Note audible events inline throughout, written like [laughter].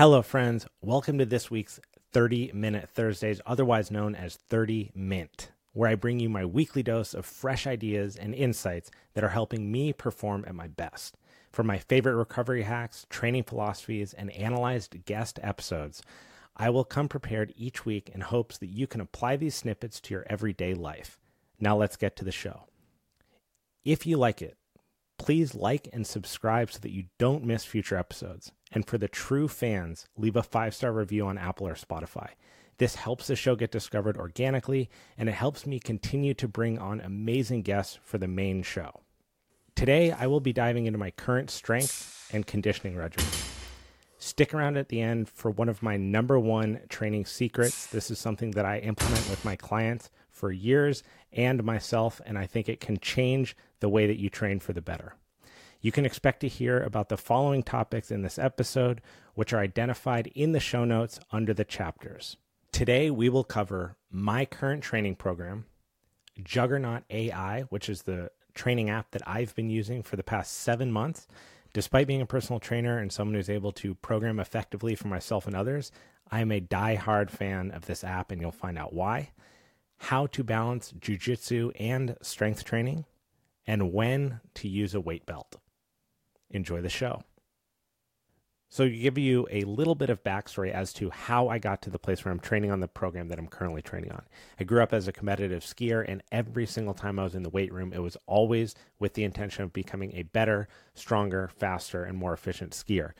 Hello, friends. Welcome to this week's 30 Minute Thursdays, otherwise known as 30 Mint, where I bring you my weekly dose of fresh ideas and insights that are helping me perform at my best. For my favorite recovery hacks, training philosophies, and analyzed guest episodes, I will come prepared each week in hopes that you can apply these snippets to your everyday life. Now, let's get to the show. If you like it, please like and subscribe so that you don't miss future episodes. And for the true fans, leave a five star review on Apple or Spotify. This helps the show get discovered organically, and it helps me continue to bring on amazing guests for the main show. Today, I will be diving into my current strength and conditioning regimen. Stick around at the end for one of my number one training secrets. This is something that I implement with my clients for years and myself, and I think it can change the way that you train for the better. You can expect to hear about the following topics in this episode, which are identified in the show notes under the chapters. Today, we will cover my current training program, Juggernaut AI, which is the training app that I've been using for the past seven months. Despite being a personal trainer and someone who's able to program effectively for myself and others, I am a die-hard fan of this app, and you'll find out why. How to balance jujitsu and strength training, and when to use a weight belt. Enjoy the show. So, to give you a little bit of backstory as to how I got to the place where I'm training on the program that I'm currently training on. I grew up as a competitive skier, and every single time I was in the weight room, it was always with the intention of becoming a better, stronger, faster, and more efficient skier.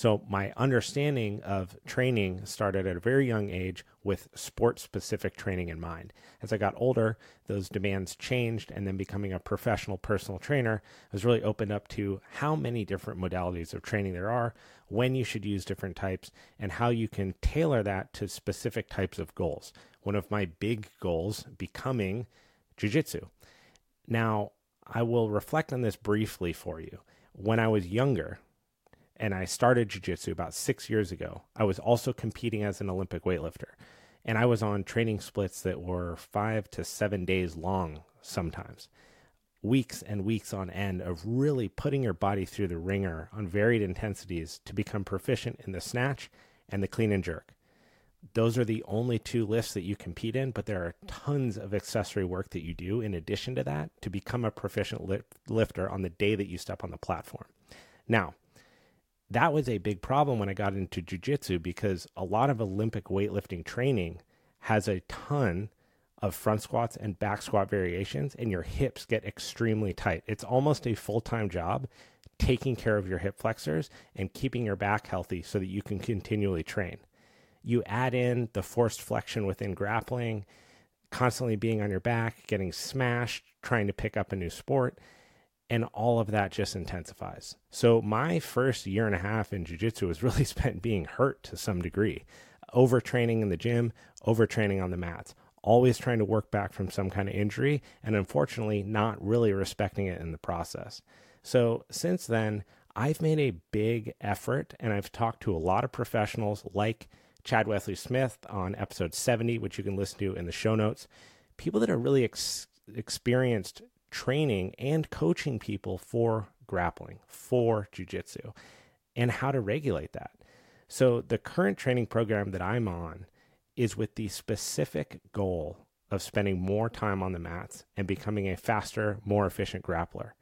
So, my understanding of training started at a very young age with sport specific training in mind. As I got older, those demands changed, and then becoming a professional personal trainer was really opened up to how many different modalities of training there are, when you should use different types, and how you can tailor that to specific types of goals. One of my big goals becoming jujitsu. Now, I will reflect on this briefly for you. When I was younger, and I started jiu-jitsu about 6 years ago. I was also competing as an Olympic weightlifter. And I was on training splits that were 5 to 7 days long sometimes. Weeks and weeks on end of really putting your body through the ringer on varied intensities to become proficient in the snatch and the clean and jerk. Those are the only two lifts that you compete in, but there are tons of accessory work that you do in addition to that to become a proficient lifter on the day that you step on the platform. Now, that was a big problem when I got into jujitsu because a lot of Olympic weightlifting training has a ton of front squats and back squat variations, and your hips get extremely tight. It's almost a full time job taking care of your hip flexors and keeping your back healthy so that you can continually train. You add in the forced flexion within grappling, constantly being on your back, getting smashed, trying to pick up a new sport and all of that just intensifies. So my first year and a half in jiu-jitsu was really [laughs] spent being hurt to some degree, overtraining in the gym, overtraining on the mats, always trying to work back from some kind of injury and unfortunately not really respecting it in the process. So since then, I've made a big effort and I've talked to a lot of professionals like Chad Wesley Smith on episode 70, which you can listen to in the show notes. People that are really ex- experienced training and coaching people for grappling, for jujitsu, and how to regulate that. So, the current training program that I'm on is with the specific goal of spending more time on the mats and becoming a faster, more efficient grappler.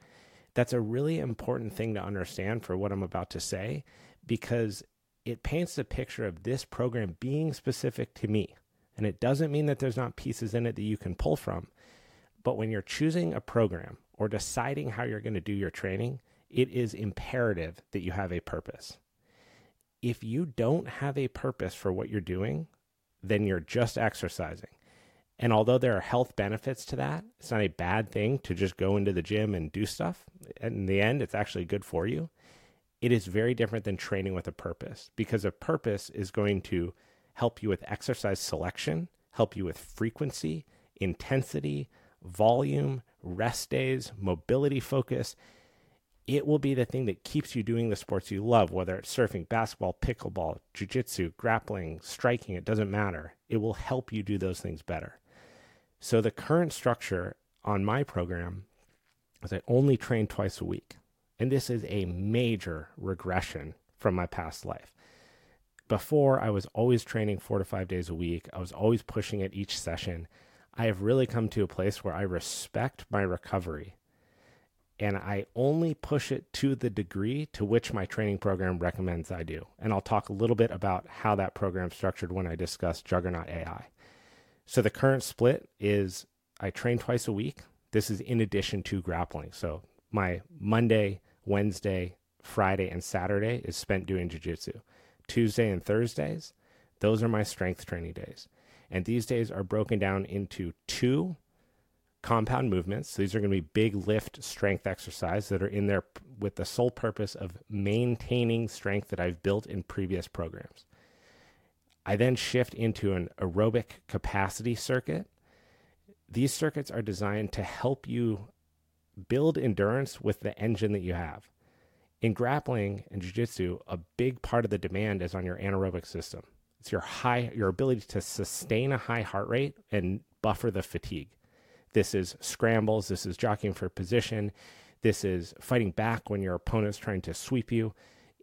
That's a really important thing to understand for what I'm about to say because it paints a picture of this program being specific to me. And it doesn't mean that there's not pieces in it that you can pull from. But when you're choosing a program or deciding how you're going to do your training, it is imperative that you have a purpose. If you don't have a purpose for what you're doing, then you're just exercising. And although there are health benefits to that, it's not a bad thing to just go into the gym and do stuff. In the end, it's actually good for you. It is very different than training with a purpose because a purpose is going to help you with exercise selection, help you with frequency, intensity, volume, rest days, mobility focus. It will be the thing that keeps you doing the sports you love, whether it's surfing, basketball, pickleball, jujitsu, grappling, striking, it doesn't matter. It will help you do those things better. So, the current structure on my program is I only train twice a week. And this is a major regression from my past life. before I was always training four to five days a week. I was always pushing it each session. I have really come to a place where I respect my recovery and I only push it to the degree to which my training program recommends I do. And I'll talk a little bit about how that program's structured when I discuss Juggernaut AI. So the current split is I train twice a week. This is in addition to grappling. So my Monday, Wednesday, Friday, and Saturday is spent doing jiu-jitsu. Tuesday and Thursdays, those are my strength training days. And these days are broken down into two compound movements. So these are going to be big lift strength exercises that are in there with the sole purpose of maintaining strength that I've built in previous programs. I then shift into an aerobic capacity circuit. These circuits are designed to help you build endurance with the engine that you have. In grappling and jiu-jitsu, a big part of the demand is on your anaerobic system. It's your high your ability to sustain a high heart rate and buffer the fatigue. This is scrambles, this is jockeying for position, this is fighting back when your opponent's trying to sweep you.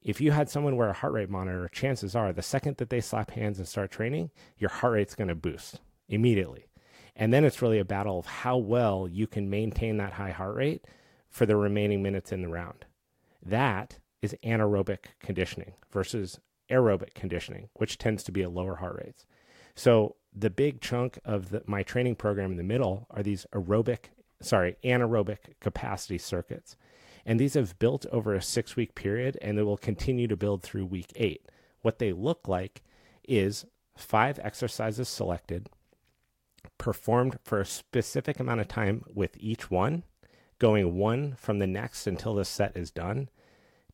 If you had someone wear a heart rate monitor, chances are the second that they slap hands and start training, your heart rate's going to boost immediately. And then it's really a battle of how well you can maintain that high heart rate for the remaining minutes in the round. That is anaerobic conditioning versus aerobic conditioning, which tends to be at lower heart rates. So the big chunk of the, my training program in the middle are these aerobic, sorry, anaerobic capacity circuits. And these have built over a six week period and they will continue to build through week eight. What they look like is five exercises selected, performed for a specific amount of time with each one, going one from the next until the set is done,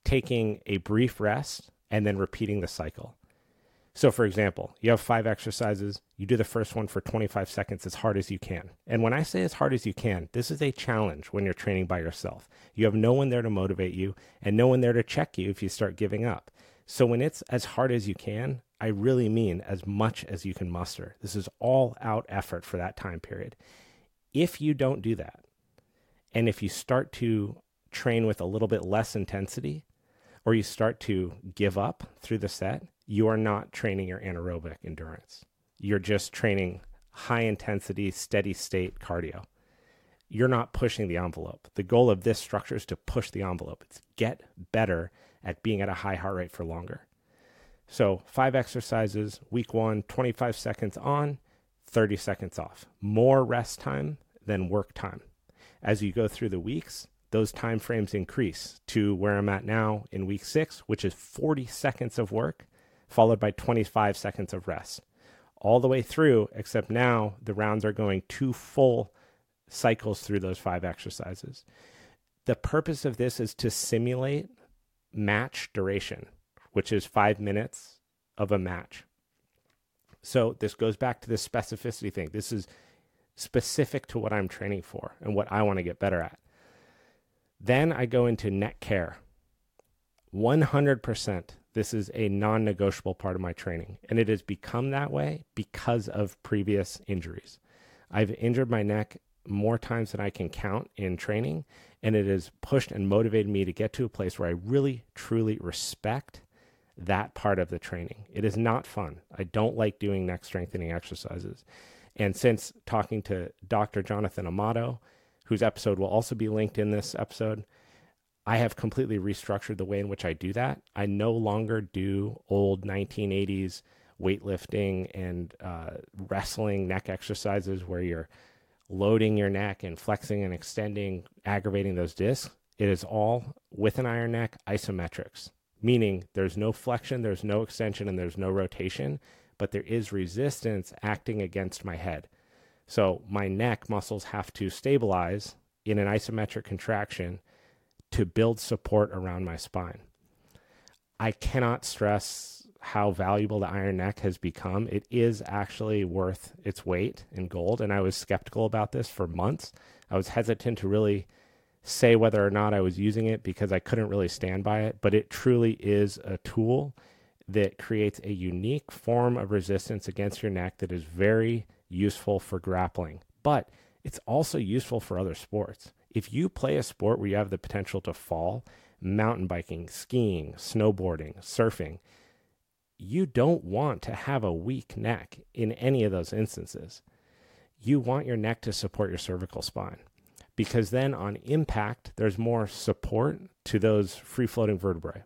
taking a brief rest, and then repeating the cycle. So, for example, you have five exercises. You do the first one for 25 seconds as hard as you can. And when I say as hard as you can, this is a challenge when you're training by yourself. You have no one there to motivate you and no one there to check you if you start giving up. So, when it's as hard as you can, I really mean as much as you can muster. This is all out effort for that time period. If you don't do that, and if you start to train with a little bit less intensity, or you start to give up through the set, you are not training your anaerobic endurance. You're just training high intensity, steady state cardio. You're not pushing the envelope. The goal of this structure is to push the envelope. It's get better at being at a high heart rate for longer. So, five exercises, week one, 25 seconds on, 30 seconds off. More rest time than work time. As you go through the weeks, those time frames increase to where I'm at now in week six, which is 40 seconds of work, followed by 25 seconds of rest. All the way through, except now the rounds are going two full cycles through those five exercises. The purpose of this is to simulate match duration, which is five minutes of a match. So this goes back to the specificity thing. This is specific to what I'm training for and what I want to get better at. Then I go into neck care. 100%. This is a non negotiable part of my training. And it has become that way because of previous injuries. I've injured my neck more times than I can count in training. And it has pushed and motivated me to get to a place where I really, truly respect that part of the training. It is not fun. I don't like doing neck strengthening exercises. And since talking to Dr. Jonathan Amato, whose episode will also be linked in this episode, I have completely restructured the way in which I do that. I no longer do old 1980s weightlifting and uh, wrestling neck exercises where you're loading your neck and flexing and extending, aggravating those discs. It is all with an iron neck isometrics, meaning there's no flexion, there's no extension, and there's no rotation, but there is resistance acting against my head. So my neck muscles have to stabilize in an isometric contraction to build support around my spine. I cannot stress how valuable the iron neck has become. It is actually worth its weight in gold. And I was skeptical about this for months. I was hesitant to really say whether or not I was using it because I couldn't really stand by it. But it truly is a tool that creates a unique form of resistance against your neck that is very useful for grappling, but it's also useful for other sports. If you play a sport where you have the potential to fall, mountain biking, skiing, snowboarding, surfing, you don't want to have a weak neck in any of those instances. You want your neck to support your cervical spine because then on impact, there's more support to those free floating vertebrae.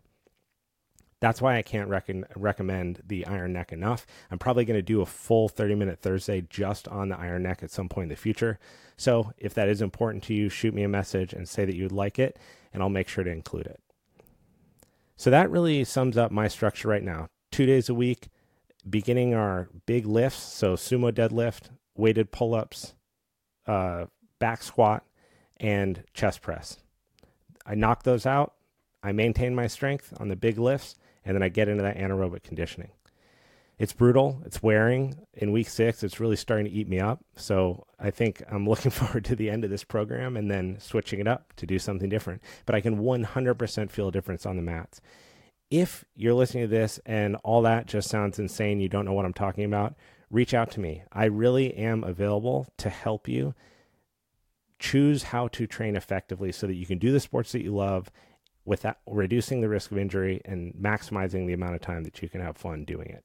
That's why I can't rec- recommend the iron neck enough. I'm probably going to do a full 30 minute Thursday just on the iron neck at some point in the future. So if that is important to you, shoot me a message and say that you'd like it, and I'll make sure to include it. So that really sums up my structure right now. Two days a week, beginning our big lifts. So sumo deadlift, weighted pull ups, uh, back squat, and chest press. I knock those out. I maintain my strength on the big lifts, and then I get into that anaerobic conditioning. It's brutal. It's wearing. In week six, it's really starting to eat me up. So I think I'm looking [laughs] forward to the end of this program and then switching it up to do something different. But I can 100% feel a difference on the mats. If you're listening to this and all that just sounds insane, you don't know what I'm talking about, reach out to me. I really am available to help you choose how to train effectively so that you can do the sports that you love without reducing the risk of injury and maximizing the amount of time that you can have fun doing it.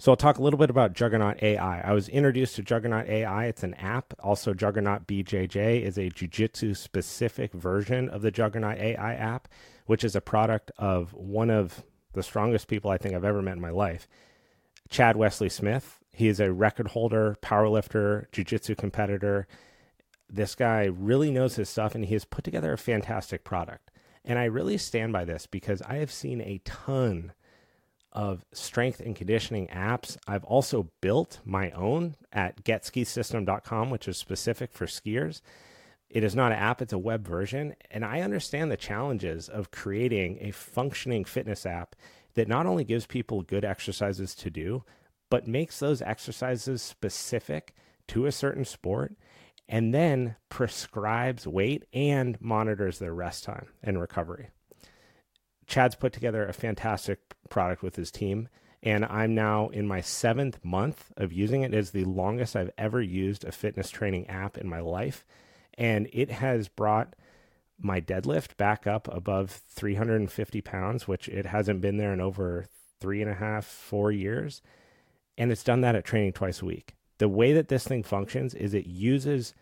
So I'll talk a little bit about Juggernaut AI. I was introduced to Juggernaut AI. It's an app. Also, Juggernaut BJJ is a jiu-jitsu specific version of the Juggernaut AI app, which is a product of one of the strongest people I think I've ever met in my life, Chad Wesley Smith. He is a record holder, powerlifter, jiu-jitsu competitor. This guy really knows his stuff and he has put together a fantastic product. And I really stand by this because I have seen a ton of strength and conditioning apps. I've also built my own at getskisystem.com, which is specific for skiers. It is not an app, it's a web version. And I understand the challenges of creating a functioning fitness app that not only gives people good exercises to do, but makes those exercises specific to a certain sport and then prescribes weight and monitors their rest time and recovery. Chad's put together a fantastic product with his team. And I'm now in my seventh month of using it. It is the longest I've ever used a fitness training app in my life. And it has brought my deadlift back up above 350 pounds, which it hasn't been there in over three and a half, four years. And it's done that at training twice a week. The way that this thing functions is it uses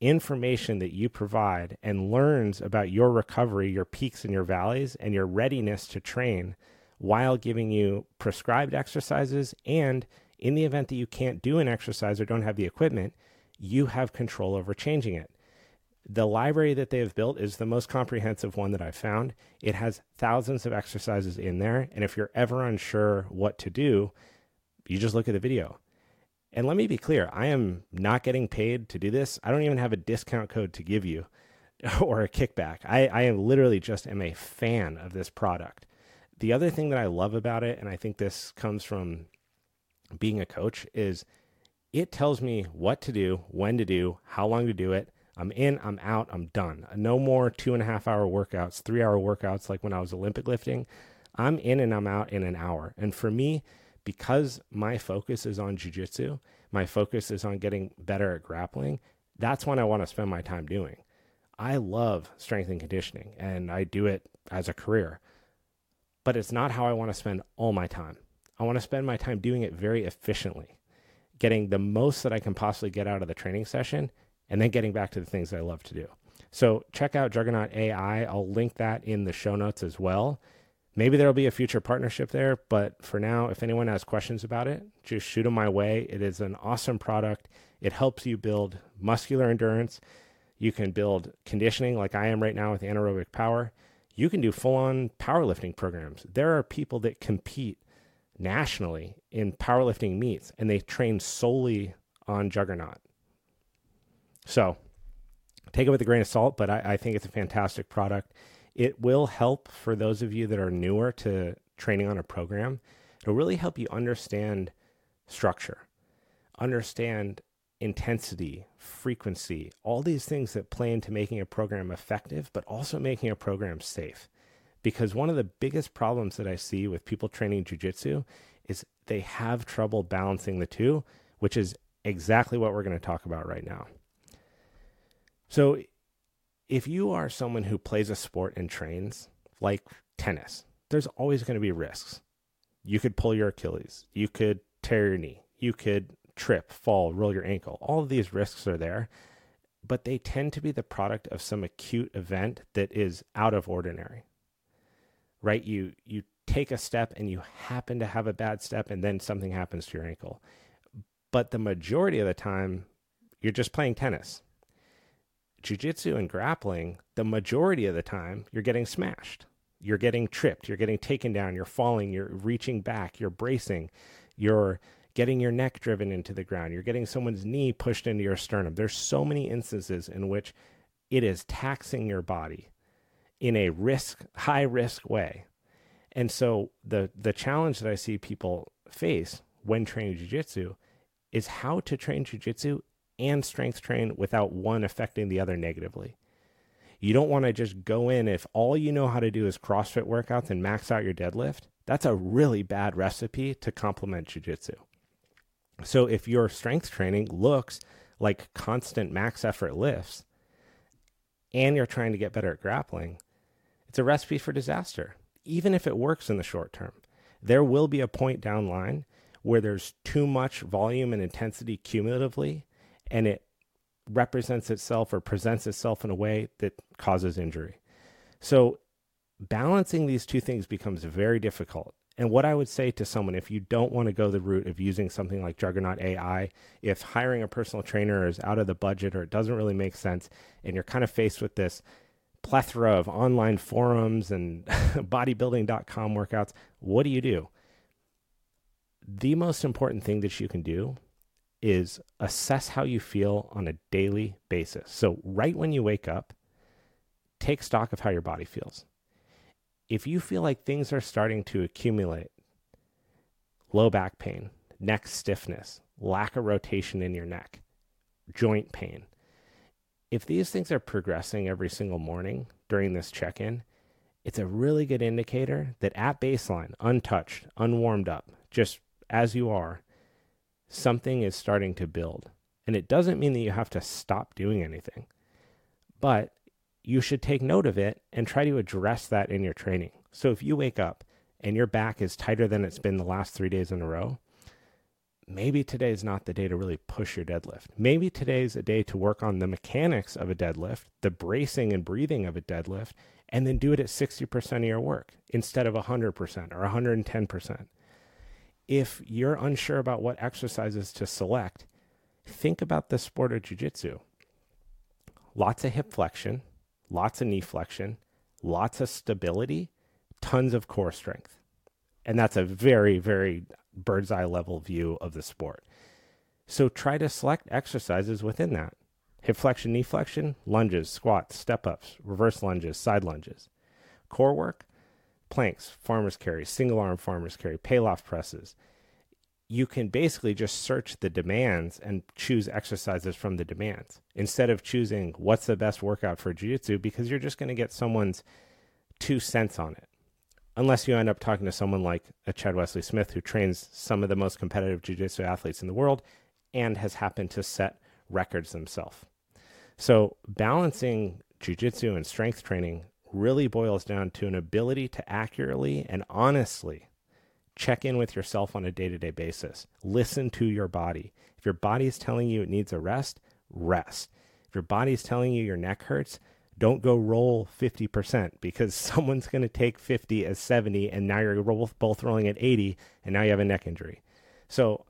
information that you provide and learns about your recovery, your peaks and your valleys, and your readiness to train while giving you prescribed exercises. And in the event that you can't do an exercise or don't have the equipment, you have control over changing it. The library that they have built is the most comprehensive one that I've found. It has thousands of exercises in there. And if you're ever unsure what to do, you just look at the video. And let me be clear I am not getting paid to do this. I don't even have a discount code to give you [laughs] or a kickback. I, I am literally just am a fan of this product. The other thing that I love about it, and I think this comes from being a coach, is it tells me what to do, when to do, how long to do it. I'm in, I'm out, I'm done. No more two and a half hour workouts, three hour workouts like when I was Olympic lifting. I'm in and I'm out in an hour. And for me, because my focus is on jujitsu, my focus is on getting better at grappling, that's when I want to spend my time doing. I love strength and conditioning and I do it as a career, but it's not how I want to spend all my time. I want to spend my time doing it very efficiently, getting the most that I can possibly get out of the training session, and then getting back to the things that I love to do. So check out Juggernaut AI. I'll link that in the show notes as well. Maybe there'll be a future partnership there, but for now, if anyone has questions about it, just shoot them my way. It is an awesome product. It helps you build muscular endurance. You can build conditioning like I am right now with anaerobic power. You can do full on powerlifting programs. There are people that compete nationally in powerlifting meets and they train solely on Juggernaut. So take it with a grain of salt, but I, I think it's a fantastic product. It will help for those of you that are newer to training on a program. It'll really help you understand structure, understand intensity, frequency, all these things that play into making a program effective, but also making a program safe. Because one of the biggest problems that I see with people training jujitsu is they have trouble balancing the two, which is exactly what we're going to talk about right now. So, if you are someone who plays a sport and trains like tennis, there's always going to be risks. You could pull your Achilles, you could tear your knee, you could trip, fall, roll your ankle. All of these risks are there, but they tend to be the product of some acute event that is out of ordinary. Right? You you take a step and you happen to have a bad step and then something happens to your ankle. But the majority of the time you're just playing tennis. Jiu-jitsu and grappling, the majority of the time you're getting smashed. You're getting tripped, you're getting taken down, you're falling, you're reaching back, you're bracing, you're getting your neck driven into the ground, you're getting someone's knee pushed into your sternum. There's so many instances in which it is taxing your body in a risk high risk way. And so the the challenge that I see people face when training jiu-jitsu is how to train jiu-jitsu and strength train without one affecting the other negatively. You don't want to just go in if all you know how to do is CrossFit workouts and max out your deadlift. That's a really bad recipe to complement jiu-jitsu. So if your strength training looks like constant max effort lifts and you're trying to get better at grappling, it's a recipe for disaster, even if it works in the short term. There will be a point down line where there's too much volume and intensity cumulatively and it represents itself or presents itself in a way that causes injury. So balancing these two things becomes very difficult. And what I would say to someone, if you don't want to go the route of using something like Juggernaut AI, if hiring a personal trainer is out of the budget or it doesn't really make sense, and you're kind of faced with this plethora of online forums and [laughs] bodybuilding.com workouts, what do you do? The most important thing that you can do is assess how you feel on a daily basis. So, right when you wake up, take stock of how your body feels if you feel like things are starting to accumulate, low back pain, neck stiffness, lack of rotation in your neck, joint pain, if these things are progressing every single morning during this check in, it's a really good indicator that at baseline, untouched, unwarmed up, just as you are, something is starting to build. And it doesn't mean that you have to stop doing anything, but you should take note of it and try to address that in your training. So if you wake up and your back is tighter than it's been the last three days in a row, maybe today is not the day to really push your deadlift. Maybe today is a day to work on the mechanics of a deadlift, the bracing and breathing of a deadlift, and then do it at 60% of your work instead of 100% or 110%. If you're unsure about what exercises to select, think about the sport of jiu-jitsu. Lots of hip flexion, lots of knee flexion, lots of stability, tons of core strength. And that's a very, very bird's eye level view of the sport. So try to select exercises within that hip flexion, knee flexion, lunges, squats, step ups, reverse lunges, side lunges. Core work, planks, farmer's carry, single arm farmer's carry, Pallof presses, you can basically just search the demands and choose exercises from the demands instead of choosing what's the best workout for jiu-jitsu because you're just going to get someone's two cents on it. Unless you end up talking to someone like a chad wesley smith who trains some of the most competitive jiu-jitsu athletes in the world and has happened to set records himself so balancing jiu-jitsu and strength training really boils down to an ability to accurately and honestly check in with yourself on a day to day basis. Listen to your body. If your body is telling you it needs a rest, rest. If your body is telling you your neck hurts, don't go roll 50% because [laughs] someone's going to take 50 as 70 and now you're both rolling at 80 and now you have a neck injury. So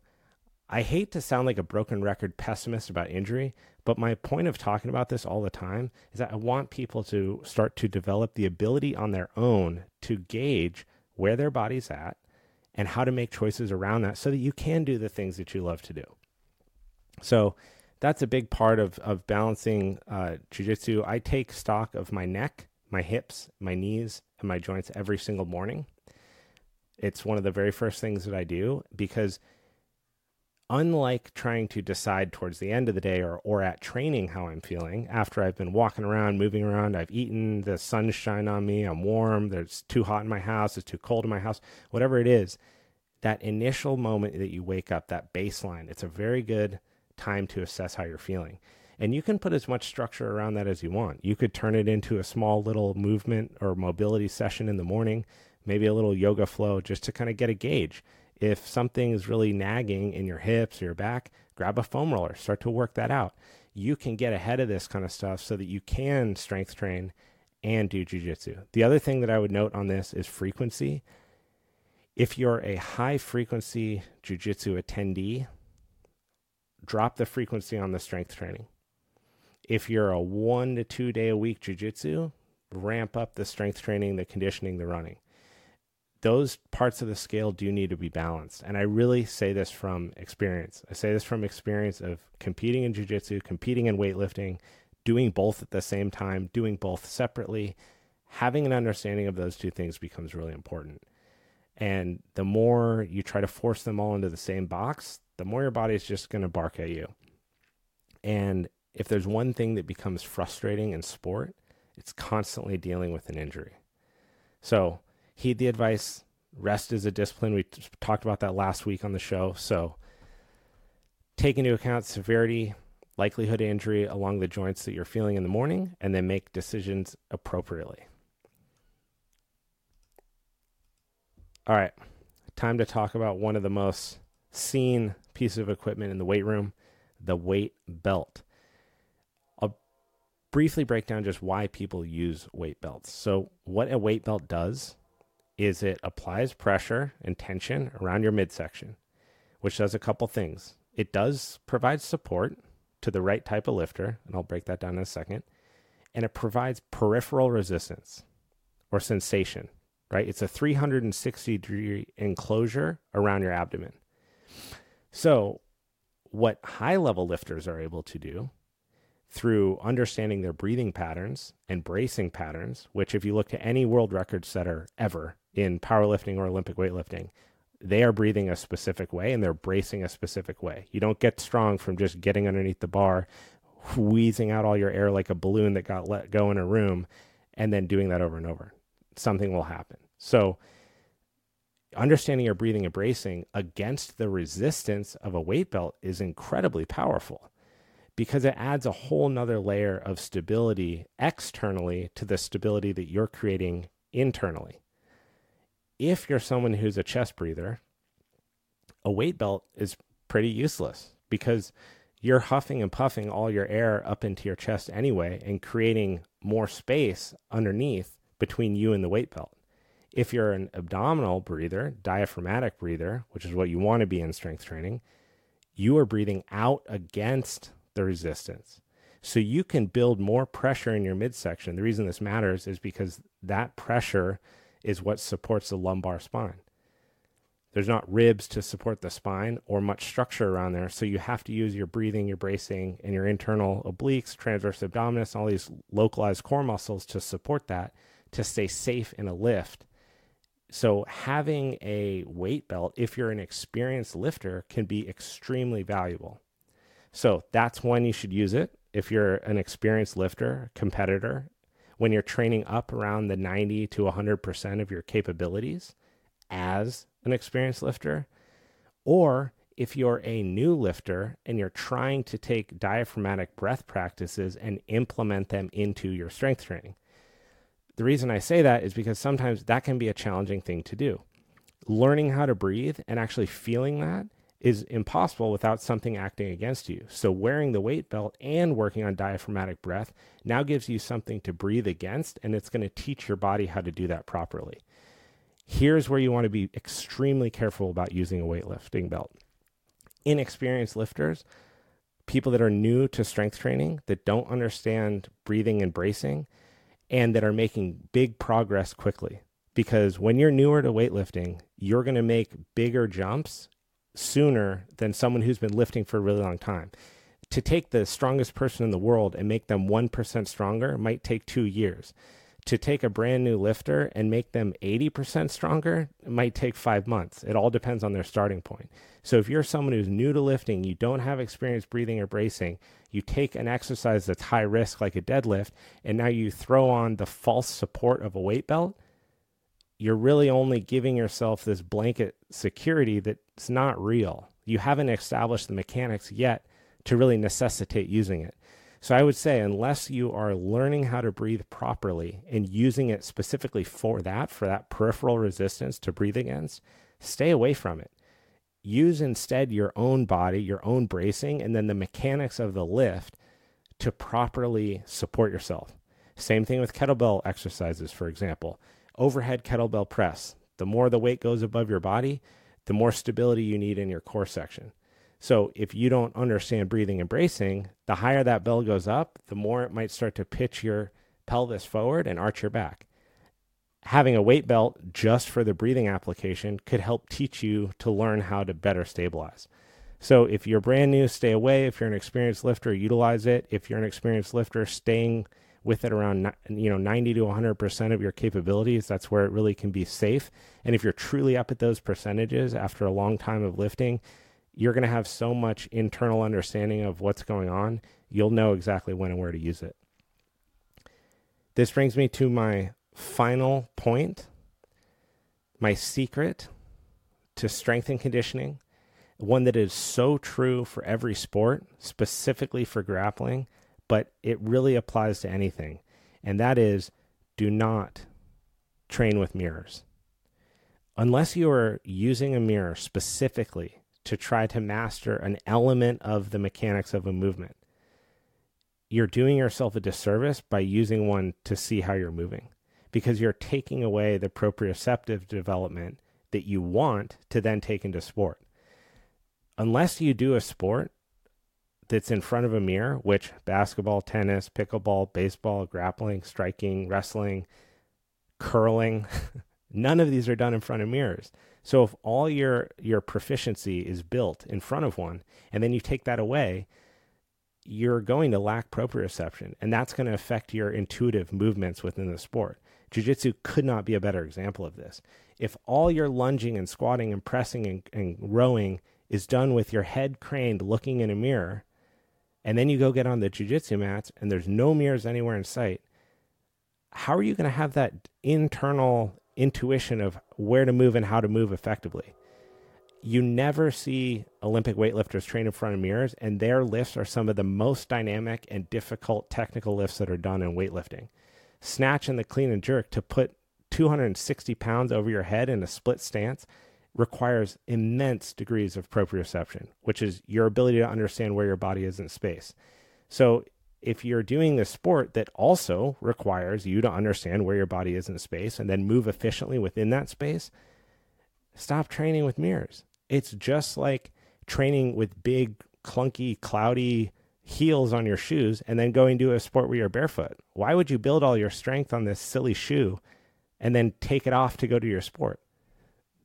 I hate to sound like a broken record pessimist about injury, but my point of talking about this all the time is that I want people to start to develop the ability on their own to gauge where their body's at and how to make choices around that so that you can do the things that you love to do. So that's a big part of, of balancing uh, jujitsu. I take stock of my neck, my hips, my knees, and my joints every single morning. It's one of the very first things that I do because unlike trying to decide towards the end of the day or, or at training how I'm feeling, after I've been walking around, moving around, I've eaten, the sun's shine on me, I'm warm, there's too hot in my house, it's too cold in my house, whatever it is, that initial moment that you wake up, that baseline, it's a very good time to assess how you're feeling. And you can put as much structure around that as you want. You could turn it into a small little movement or mobility session in the morning. maybe a little yoga flow just to kind of get a gauge. If something is really nagging in your hips or your back, grab a foam roller, start to work that out. You can get ahead of this kind of stuff so that you can strength train and do jujitsu. The other thing that I would note on this is frequency. If you're a high frequency jujitsu attendee, drop the frequency on the strength training. If you're a one to two day a week jujitsu, ramp up the strength training, the conditioning, the running. Those parts of the scale do need to be balanced. And I really say this from experience. I say this from experience of competing in jujitsu, competing in weightlifting, doing both at the same time, doing both separately. Having an understanding of those two things becomes really important. And the more you try to force them all into the same box, the more your body is just going to bark at you. And if there's one thing that becomes frustrating in sport, it's constantly dealing with an injury. So heed the advice. Rest is a discipline. We talked about that last week on the show. So take into account severity, likelihood of injury along the joints that you're feeling in the morning, and then make decisions appropriately. All right, time to talk about one of the most seen pieces of equipment in the weight room the weight belt I'll briefly break down just why people use weight belts. So, what a weight belt does is it applies pressure and tension around your midsection, which does a couple things. It does provide support to the right type of lifter, and I'll break that down in a second. And it provides peripheral resistance or sensation, right? It's a 360 degree enclosure around your abdomen. So, what high level lifters are able to do through understanding their breathing patterns and bracing patterns, which, if you look to any world record setter ever in powerlifting or Olympic weightlifting, they are breathing a specific way and they're bracing a specific way. You don't get strong from just getting underneath the bar, wheezing out all your air like a balloon that got let go in a room, and then doing that over and over. Something will happen. So, understanding your breathing and bracing against the resistance of a weight belt is incredibly powerful because it adds a whole nother layer of stability externally to the stability that you're creating internally. If you're someone who's a chest breather, a weight belt is pretty useless because you're huffing and puffing all your air up into your chest anyway and creating more space underneath between you and the weight belt. If you're an abdominal breather, diaphragmatic breather, which is what you want to be in strength training, you are breathing out against the resistance. So you can build more pressure in your midsection. The reason this matters is because that pressure is what supports the lumbar spine. There's not ribs to support the spine or much structure around there. So you have to use your breathing, your bracing, and your internal obliques, transverse abdominis, all these localized core muscles to support that to stay safe in a lift. So having a weight belt, if you're an experienced lifter, can be extremely valuable. So that's when you should use it. If you're an experienced lifter, competitor, when you're training up around the 90 to 100% of your capabilities as an experienced lifter, or if you're a new lifter and you're trying to take diaphragmatic breath practices and implement them into your strength training. The reason I say that is because sometimes that can be a challenging thing to do. Learning how to breathe and actually feeling that is impossible without something acting against you. So, wearing the weight belt and working on diaphragmatic breath now gives you something to breathe against, and it's going to teach your body how to do that properly. Here's where you want to be extremely careful about using a weightlifting belt. Inexperienced lifters, people that are new to strength training, that don't understand breathing and bracing, and that are making big progress quickly. Because when you're newer to weightlifting, you're going to make bigger jumps sooner than someone who's been lifting for a really long time. To take the strongest person in the world and make them 1% stronger might take two years. To take a brand new lifter and make them 80% stronger might take five months. It all depends on their starting point. So, if you're someone who's new to lifting, you don't have experience breathing or bracing, you take an exercise that's high risk, like a deadlift, and now you throw on the false support of a weight belt, you're really only giving yourself this blanket security that's not real. You haven't established the mechanics yet to really necessitate using it. So I would say, unless you are learning how to breathe properly and using it specifically for that, for that peripheral resistance to breathe against, stay away from it. Use instead your own body, your own bracing, and then the mechanics of the lift to properly support yourself. Same thing with kettlebell exercises, for example. Overhead kettlebell press. The more the weight goes above your body, the more stability you need in your core section. So if you don't understand breathing and bracing, the higher that bell goes up, the more it might start to pitch your pelvis forward and arch your back. Having a weight belt just for the breathing application could help teach you to learn how to better stabilize. So if you're brand new, stay away. If you're an experienced lifter, utilize it. If you're an experienced lifter, staying with it around you know 90 to 100% of your capabilities that's where it really can be safe. And if you're truly up at those percentages after a long time of lifting you're going to have so much internal understanding of what's going on you'll know exactly when and where to use it. This brings me to my final point my secret to strength and conditioning one that is so true for every sport specifically for grappling but it really applies to anything. And that is do not train with mirrors. Unless you are using a mirror specifically to try to master an element of the mechanics of a movement, you're doing yourself a disservice by using one to see how you're moving because you're taking away the proprioceptive development that you want to then take into sport. Unless you do a sport that's in front of a mirror, which basketball, tennis, pickleball, baseball, grappling, striking, wrestling, curling, [laughs] none of these are done in front of mirrors. So if all your your proficiency is built in front of one and then you take that away, you're going to lack proprioception and that's going to affect your intuitive movements within the sport. Jiu-jitsu could not be a better example of this. If all your lunging and squatting and pressing and, and rowing is done with your head craned looking in a mirror, and then you go get on the jujitsu mats and there's no mirrors anywhere in sight, how are you going to have that internal intuition of where to move and how to move effectively? You never see Olympic weightlifters train in front of mirrors, and their lifts are some of the most dynamic and difficult technical lifts that are done in weightlifting. Snatch and the clean and jerk to put 260 pounds over your head in a split stance requires immense degrees of proprioception, which is your ability to understand where your body is in space. So, if you're doing this sport that also requires you to understand where your body is in space and then move efficiently within that space, stop training with mirrors. It's just like training with big, clunky, cloudy heels on your shoes and then going to a sport where you're barefoot. Why would you build all your strength on this silly shoe and then take it off to go to your sport?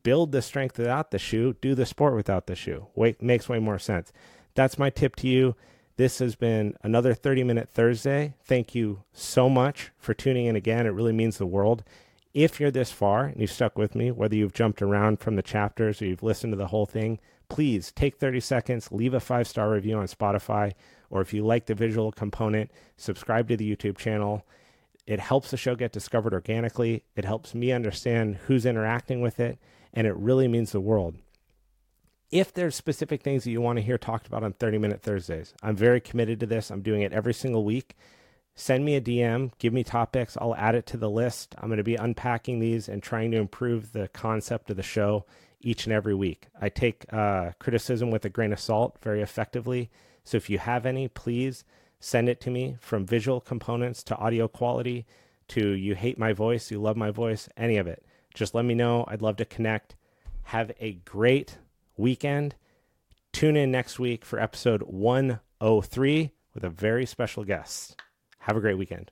Build the strength without the shoe, do the sport without the shoe. Wait, makes way more sense. That's my tip to you. This has been another 30 minute Thursday. Thank you so much for tuning in again. It really means the world. If you're this far and you've stuck with me, whether you've jumped around from the chapters or you've listened to the whole thing, please take 30 seconds, leave a five star review on Spotify, or if you like the visual component, subscribe to the YouTube channel. It helps the show get discovered organically. It helps me understand who's interacting with it and it really means the world. If there's specific things that you want to hear talked about on 30 Minute Thursdays, I'm very committed to this. I'm doing it every single week. Send me a DM, give me topics, I'll add it to the list. I'm going to be unpacking these and trying to improve the concept of the show each and every week. I take uh, criticism with a grain of salt very effectively. So if you have any, please send it to me from visual components to audio quality to you hate my voice, you love my voice, any of it. Just let me know. I'd love to connect. Have a great weekend. Tune in next week for episode 103 with a very special guest. Have a great weekend.